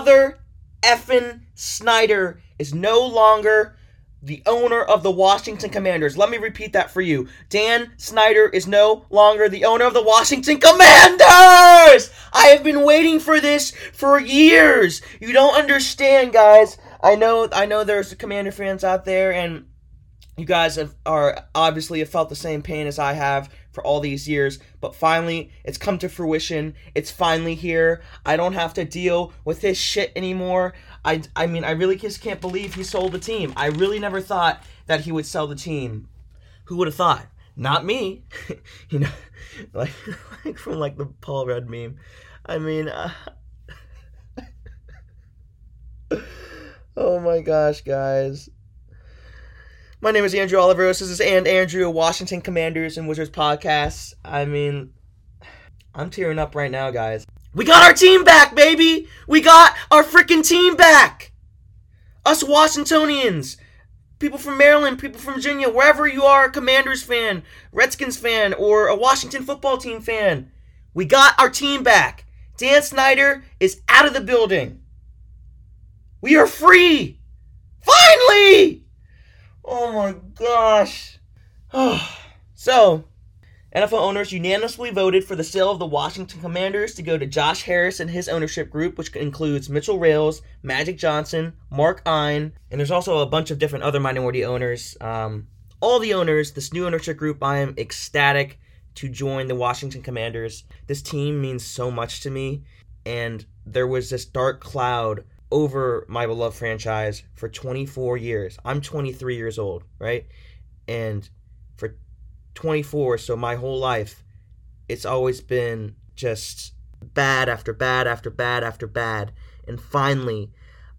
Mother effin Snyder is no longer the owner of the Washington Commanders. Let me repeat that for you. Dan Snyder is no longer the owner of the Washington Commanders! I have been waiting for this for years. You don't understand, guys. I know I know there's Commander fans out there and you guys have, are obviously have felt the same pain as I have for all these years, but finally it's come to fruition. It's finally here. I don't have to deal with this shit anymore. I, I mean, I really just can't believe he sold the team. I really never thought that he would sell the team. Who would have thought? Not me. you know, like, like from like the Paul Rudd meme. I mean, uh, oh my gosh, guys. My name is Andrew Oliveros. This is and Andrew, Washington Commanders and Wizards podcast. I mean, I'm tearing up right now, guys. We got our team back, baby! We got our freaking team back! Us Washingtonians, people from Maryland, people from Virginia, wherever you are, a Commanders fan, Redskins fan, or a Washington football team fan, we got our team back. Dan Snyder is out of the building. We are free! Finally! Oh my gosh. so, NFL owners unanimously voted for the sale of the Washington Commanders to go to Josh Harris and his ownership group, which includes Mitchell Rales, Magic Johnson, Mark Ein, and there's also a bunch of different other minority owners. Um, all the owners, this new ownership group, I am ecstatic to join the Washington Commanders. This team means so much to me, and there was this dark cloud over my beloved franchise for 24 years. I'm 23 years old, right? And for 24, so my whole life, it's always been just bad after bad after bad after bad. And finally,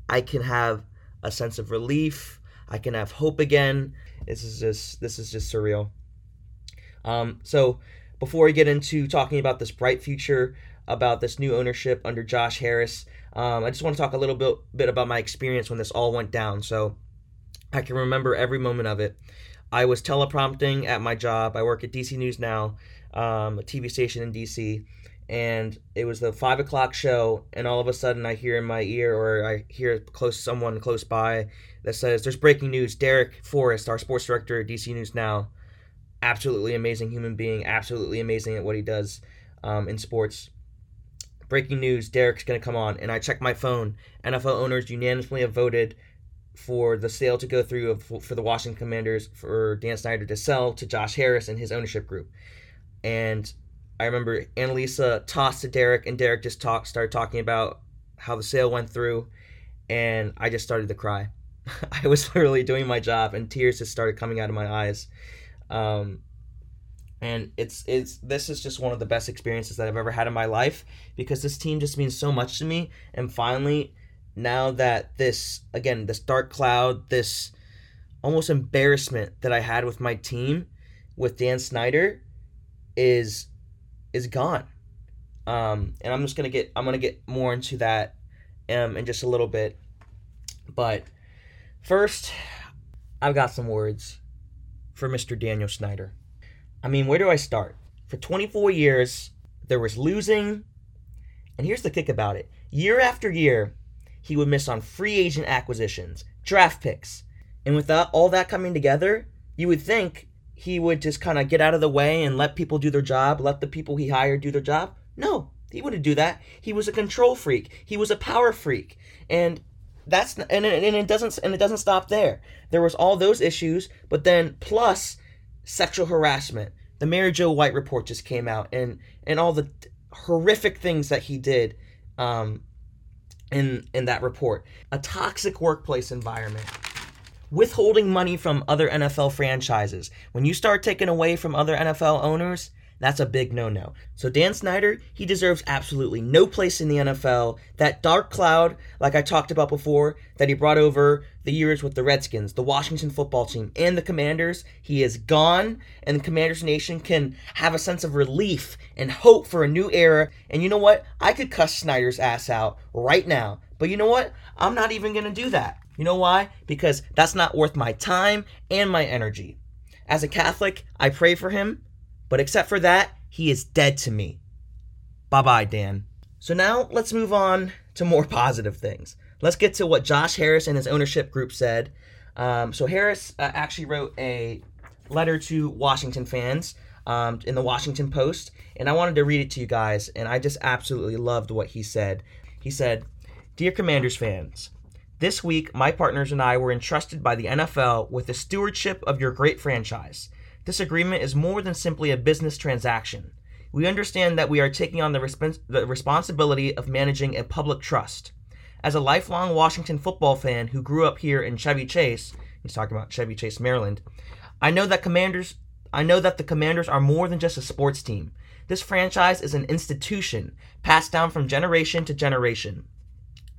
I can have a sense of relief. I can have hope again. This is just this is just surreal. Um, so before we get into talking about this bright future, about this new ownership under Josh Harris, um, I just want to talk a little bit, bit about my experience when this all went down. So I can remember every moment of it. I was teleprompting at my job. I work at DC News Now, um, a TV station in DC, and it was the five o'clock show. And all of a sudden, I hear in my ear, or I hear close someone close by that says, "There's breaking news. Derek Forrest, our sports director at DC News Now, absolutely amazing human being, absolutely amazing at what he does um, in sports." Breaking news, Derek's going to come on. And I checked my phone. NFL owners unanimously have voted for the sale to go through for the Washington Commanders for Dan Snyder to sell to Josh Harris and his ownership group. And I remember Annalisa tossed to Derek, and Derek just talked, started talking about how the sale went through, and I just started to cry. I was literally doing my job, and tears just started coming out of my eyes. Um, and it's it's this is just one of the best experiences that I've ever had in my life because this team just means so much to me. And finally now that this again this dark cloud this almost embarrassment that I had with my team with Dan Snyder is is gone. Um and I'm just to get I'm to get more into that um in just a little bit. But first I've got some words for Mr. Daniel Snyder I mean, where do I start? For 24 years, there was losing. And here's the kick about it year after year, he would miss on free agent acquisitions, draft picks. And without all that coming together, you would think he would just kind of get out of the way and let people do their job, let the people he hired do their job. No, he wouldn't do that. He was a control freak. He was a power freak. And that's and it, and it doesn't and it doesn't stop there. There was all those issues, but then plus sexual harassment. The Mary Jo White report just came out, and and all the horrific things that he did um, in in that report. A toxic workplace environment. Withholding money from other NFL franchises. When you start taking away from other NFL owners, that's a big no no. So, Dan Snyder, he deserves absolutely no place in the NFL. That dark cloud, like I talked about before, that he brought over the years with the Redskins, the Washington football team, and the Commanders, he is gone, and the Commanders Nation can have a sense of relief and hope for a new era. And you know what? I could cuss Snyder's ass out right now. But you know what? I'm not even going to do that. You know why? Because that's not worth my time and my energy. As a Catholic, I pray for him but except for that, he is dead to me. Bye bye, Dan. So now let's move on to more positive things. Let's get to what Josh Harris and his ownership group said. Um, so Harris uh, actually wrote a letter to Washington fans um, in the Washington Post, and I wanted to read it to you guys, and I just absolutely loved what he said. He said, Dear Commanders fans, this week my partners and I were entrusted by the NFL with the stewardship of your great franchise. This agreement is more than simply a business transaction. We understand that we are taking on the, respons- the responsibility of managing a public trust. As a lifelong Washington football fan who grew up here in Chevy Chase, he's talking about Chevy Chase, Maryland, I know that commanders I know that the Commanders are more than just a sports team. This franchise is an institution passed down from generation to generation.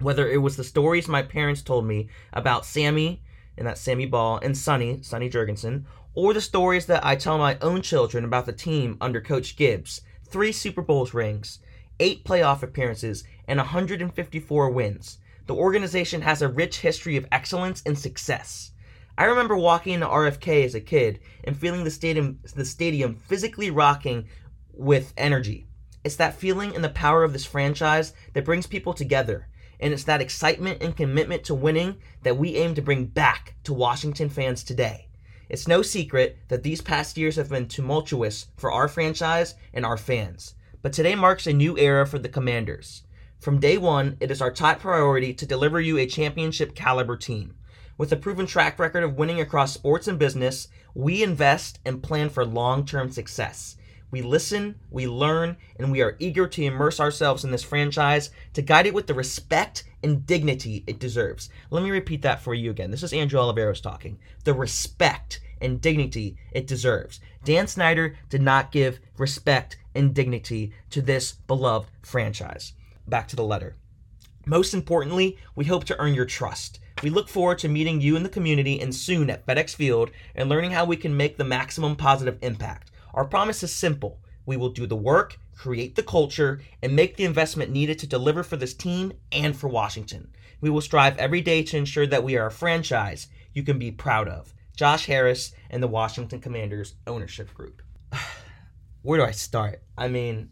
Whether it was the stories my parents told me about Sammy, and that's Sammy Baugh, and Sonny, Sonny Jurgensen, or the stories that I tell my own children about the team under Coach Gibbs three Super Bowls rings, eight playoff appearances, and 154 wins. The organization has a rich history of excellence and success. I remember walking into RFK as a kid and feeling the stadium the stadium physically rocking with energy. It's that feeling and the power of this franchise that brings people together. And it's that excitement and commitment to winning that we aim to bring back to Washington fans today. It's no secret that these past years have been tumultuous for our franchise and our fans. But today marks a new era for the Commanders. From day one, it is our top priority to deliver you a championship caliber team. With a proven track record of winning across sports and business, we invest and plan for long term success. We listen, we learn, and we are eager to immerse ourselves in this franchise to guide it with the respect and dignity it deserves. Let me repeat that for you again. This is Andrew Oliveros talking. The respect and dignity it deserves. Dan Snyder did not give respect and dignity to this beloved franchise. Back to the letter. Most importantly, we hope to earn your trust. We look forward to meeting you in the community and soon at FedEx Field and learning how we can make the maximum positive impact. Our promise is simple we will do the work, create the culture, and make the investment needed to deliver for this team and for Washington. We will strive every day to ensure that we are a franchise you can be proud of. Josh Harris and the Washington Commanders ownership group. Where do I start? I mean,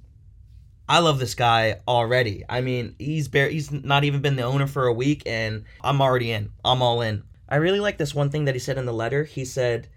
I love this guy already. I mean, he's bare, he's not even been the owner for a week, and I'm already in. I'm all in. I really like this one thing that he said in the letter. He said,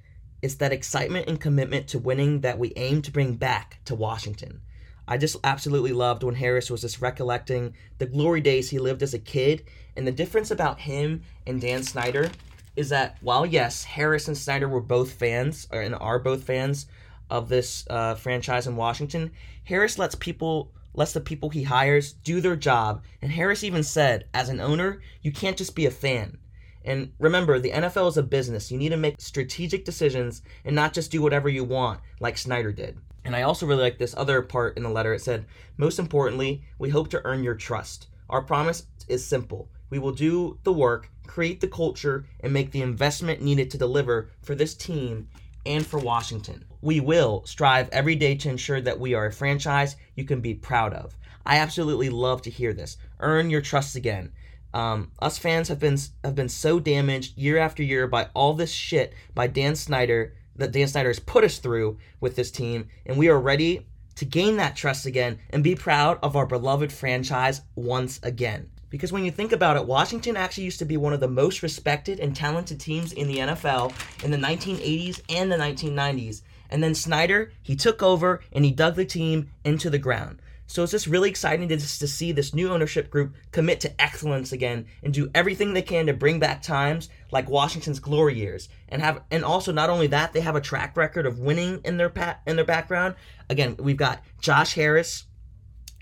"It's that excitement and commitment to winning that we aim to bring back to Washington." I just absolutely loved when Harris was just recollecting the glory days he lived as a kid, and the difference about him and Dan Snyder is that while yes, Harris and Snyder were both fans, and are both fans of this uh, franchise in Washington, Harris lets people lets the people he hires do their job. And Harris even said, as an owner, you can't just be a fan. And remember, the NFL is a business. You need to make strategic decisions and not just do whatever you want, like Snyder did. And I also really like this other part in the letter. It said, Most importantly, we hope to earn your trust. Our promise is simple. We will do the work, create the culture, and make the investment needed to deliver for this team and for Washington. We will strive every day to ensure that we are a franchise you can be proud of. I absolutely love to hear this. Earn your trust again. Um, us fans have been have been so damaged year after year by all this shit by Dan Snyder that Dan Snyder has put us through with this team, and we are ready to gain that trust again and be proud of our beloved franchise once again. Because when you think about it, Washington actually used to be one of the most respected and talented teams in the NFL in the 1980s and the 1990s. And then Snyder, he took over and he dug the team into the ground. So it's just really exciting to, to see this new ownership group commit to excellence again and do everything they can to bring back times like Washington's glory years and have and also not only that they have a track record of winning in their pa- in their background. Again, we've got Josh Harris,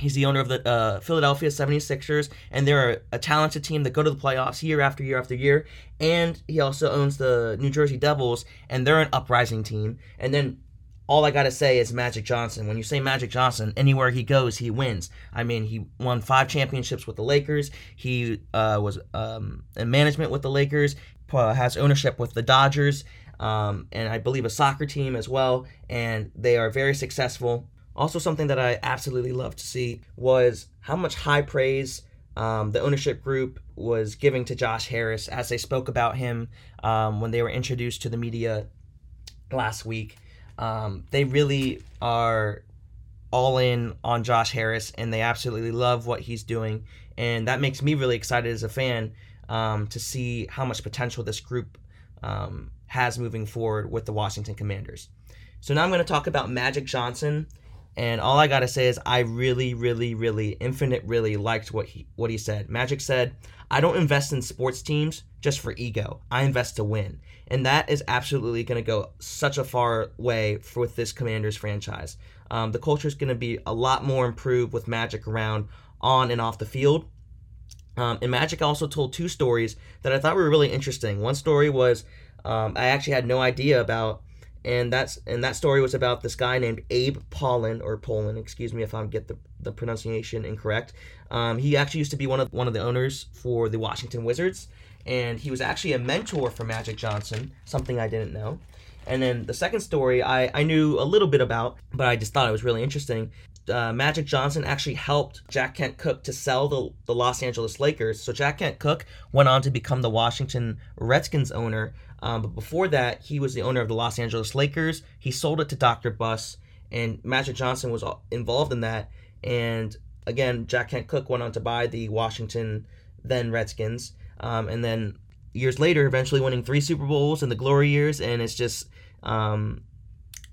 He's the owner of the uh, Philadelphia 76ers, and they're a, talented team that go to the playoffs year after year after year. And he also owns the New Jersey Devils, and they're an uprising team. And then all I got to say is Magic Johnson. When you say Magic Johnson, anywhere he goes, he wins. I mean, he won five championships with the Lakers. He uh, was um, in management with the Lakers, uh, has ownership with the Dodgers, um, and I believe a soccer team as well. And they are very successful. Also, something that I absolutely love to see was how much high praise um, the ownership group was giving to Josh Harris as they spoke about him um, when they were introduced to the media last week. Um, they really are all in on Josh Harris, and they absolutely love what he's doing, and that makes me really excited as a fan um, to see how much potential this group um, has moving forward with the Washington Commanders. So now I'm going to talk about Magic Johnson, and all I gotta say is I really, really, really, infinite, really liked what he what he said. Magic said, "I don't invest in sports teams just for ego. I invest to win." And that is absolutely to go such a far way for, with this Commanders franchise. Um, the culture is to be a lot more improved with Magic around on and off the field. Um, and Magic also told two stories that I thought were really interesting. One story was um, I actually had no idea about, and that's and that story was about this guy named Abe Pollin or Poland, excuse me if I get the, the pronunciation incorrect. Um, he actually used to be one of one of the owners for the Washington Wizards and he was actually a mentor for Magic Johnson, something I didn't know. And then the second story I, I knew a little bit about, but I just thought it was really interesting. Uh, Magic Johnson actually helped Jack Kent Cooke to sell the, the Los Angeles Lakers. So Jack Kent Cooke went on to become the Washington Redskins owner. Um, but before that, he was the owner of the Los Angeles Lakers. He sold it to Dr. Buss, and Magic Johnson was involved in that. And again, Jack Kent Cooke went on to buy the Washington then Redskins um, and then years later, eventually winning three Super Bowls in the glory years, and it's just um,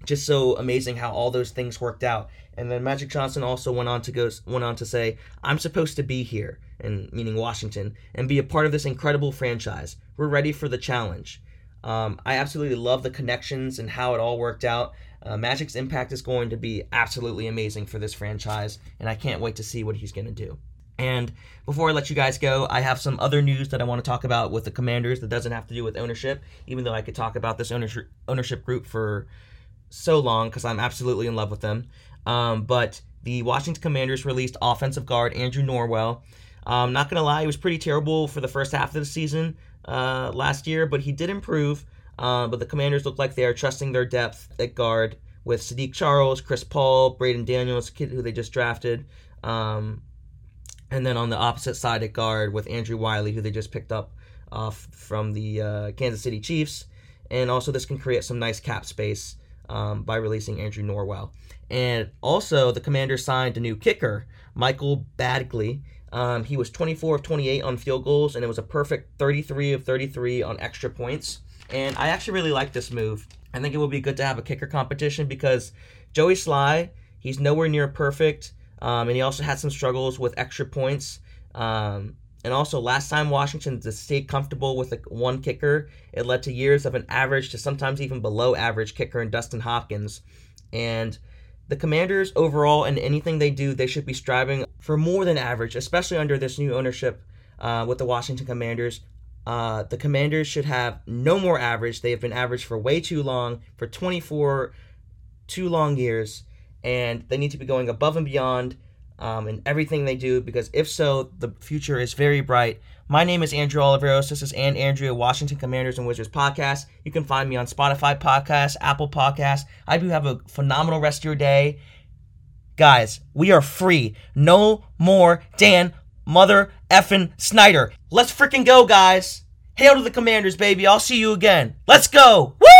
just so amazing how all those things worked out. And then Magic Johnson also went on to go went on to say, "I'm supposed to be here," and meaning Washington, and be a part of this incredible franchise. We're ready for the challenge. Um, I absolutely love the connections and how it all worked out. Uh, Magic's impact is going to be absolutely amazing for this franchise, and I can't wait to see what he's going to do. And before I let you guys go, I have some other news that I want to talk about with the Commanders that doesn't have to do with ownership, even though I could talk about this ownership ownership group for so long because I'm absolutely in love with them. Um, but the Washington Commanders released offensive guard Andrew Norwell. I'm um, not gonna lie, he was pretty terrible for the first half of the season uh, last year, but he did improve. Uh, but the Commanders look like they are trusting their depth at guard with Saahdiq Charles, Chris Paul, Braeden Daniels, kid who they just drafted. Um, and then on the opposite side at guard with Andrew Wylie, who they just picked up off from the uh, Kansas City Chiefs. And also, this can create some nice cap space um, by releasing Andrew Norwell. And also, the Commanders signed a new kicker, Michael Badgley. Um, he was 24 of 28 on field goals, and it was a perfect 33 of 33 on extra points. And I actually really like this move. I think it would be good to have a kicker competition because Joey Slye, he's nowhere near perfect. Um, and he also had some struggles with extra points. Um, and also, last time Washington to stay comfortable with a, one kicker, it led to years of an average to sometimes even below average kicker in Dustin Hopkins. And the Commanders, overall, in anything they do, they should be striving for more than average, especially under this new ownership uh, with the Washington Commanders. Uh, the Commanders should have no more average. They have been average for way too long, for 24 too long years and they need to be going above and beyond um, in everything they do because if so, the future is very bright. My name is Andrew Oliveros. This is and Andrea Washington Commanders and Wizards podcast. You can find me on Spotify podcast, Apple podcast. I do have a phenomenal rest of your day. Guys, we are free. No more Dan Mother effin' Snyder. Let's freaking go, guys. Hail to the Commanders, baby. I'll see you again. Let's go. Woo!